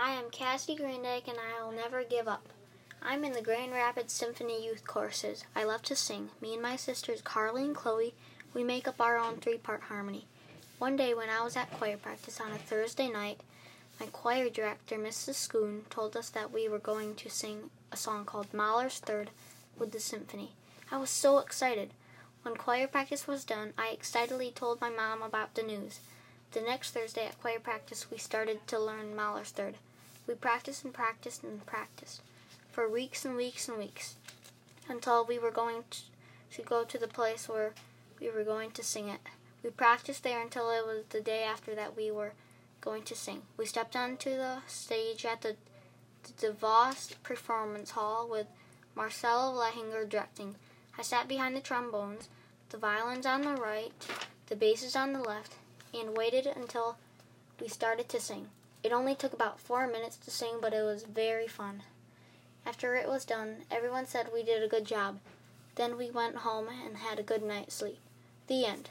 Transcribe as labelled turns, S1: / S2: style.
S1: I am Cassie Greendyke and I will never give up. I'm in the Grand Rapids Symphony Youth Choruses. I love to sing. Me and my sisters Carly and Chloe, we make up our own three-part harmony. One day when I was at choir practice on a Thursday night, my choir director, Mrs. Schoon, told us that we were going to sing a song called Mahler's Third with the symphony. I was so excited. When choir practice was done, I excitedly told my mom about the news. The next Thursday at choir practice, we started to learn Mahler's Third. We practiced and practiced and practiced for weeks and weeks and weeks until we were going to, go to the place where we were going to sing it. We practiced there until it was the day after that we were going to sing. We stepped onto the stage at the, the DeVos Performance Hall with Marcelo Lehninger directing. I sat behind the trombones, the violins on the right, the basses on the left, and waited until we started to sing. It only took about four minutes to sing, but it was very fun. After it was done, everyone said we did a good job. Then we went home and had a good night's sleep. The end.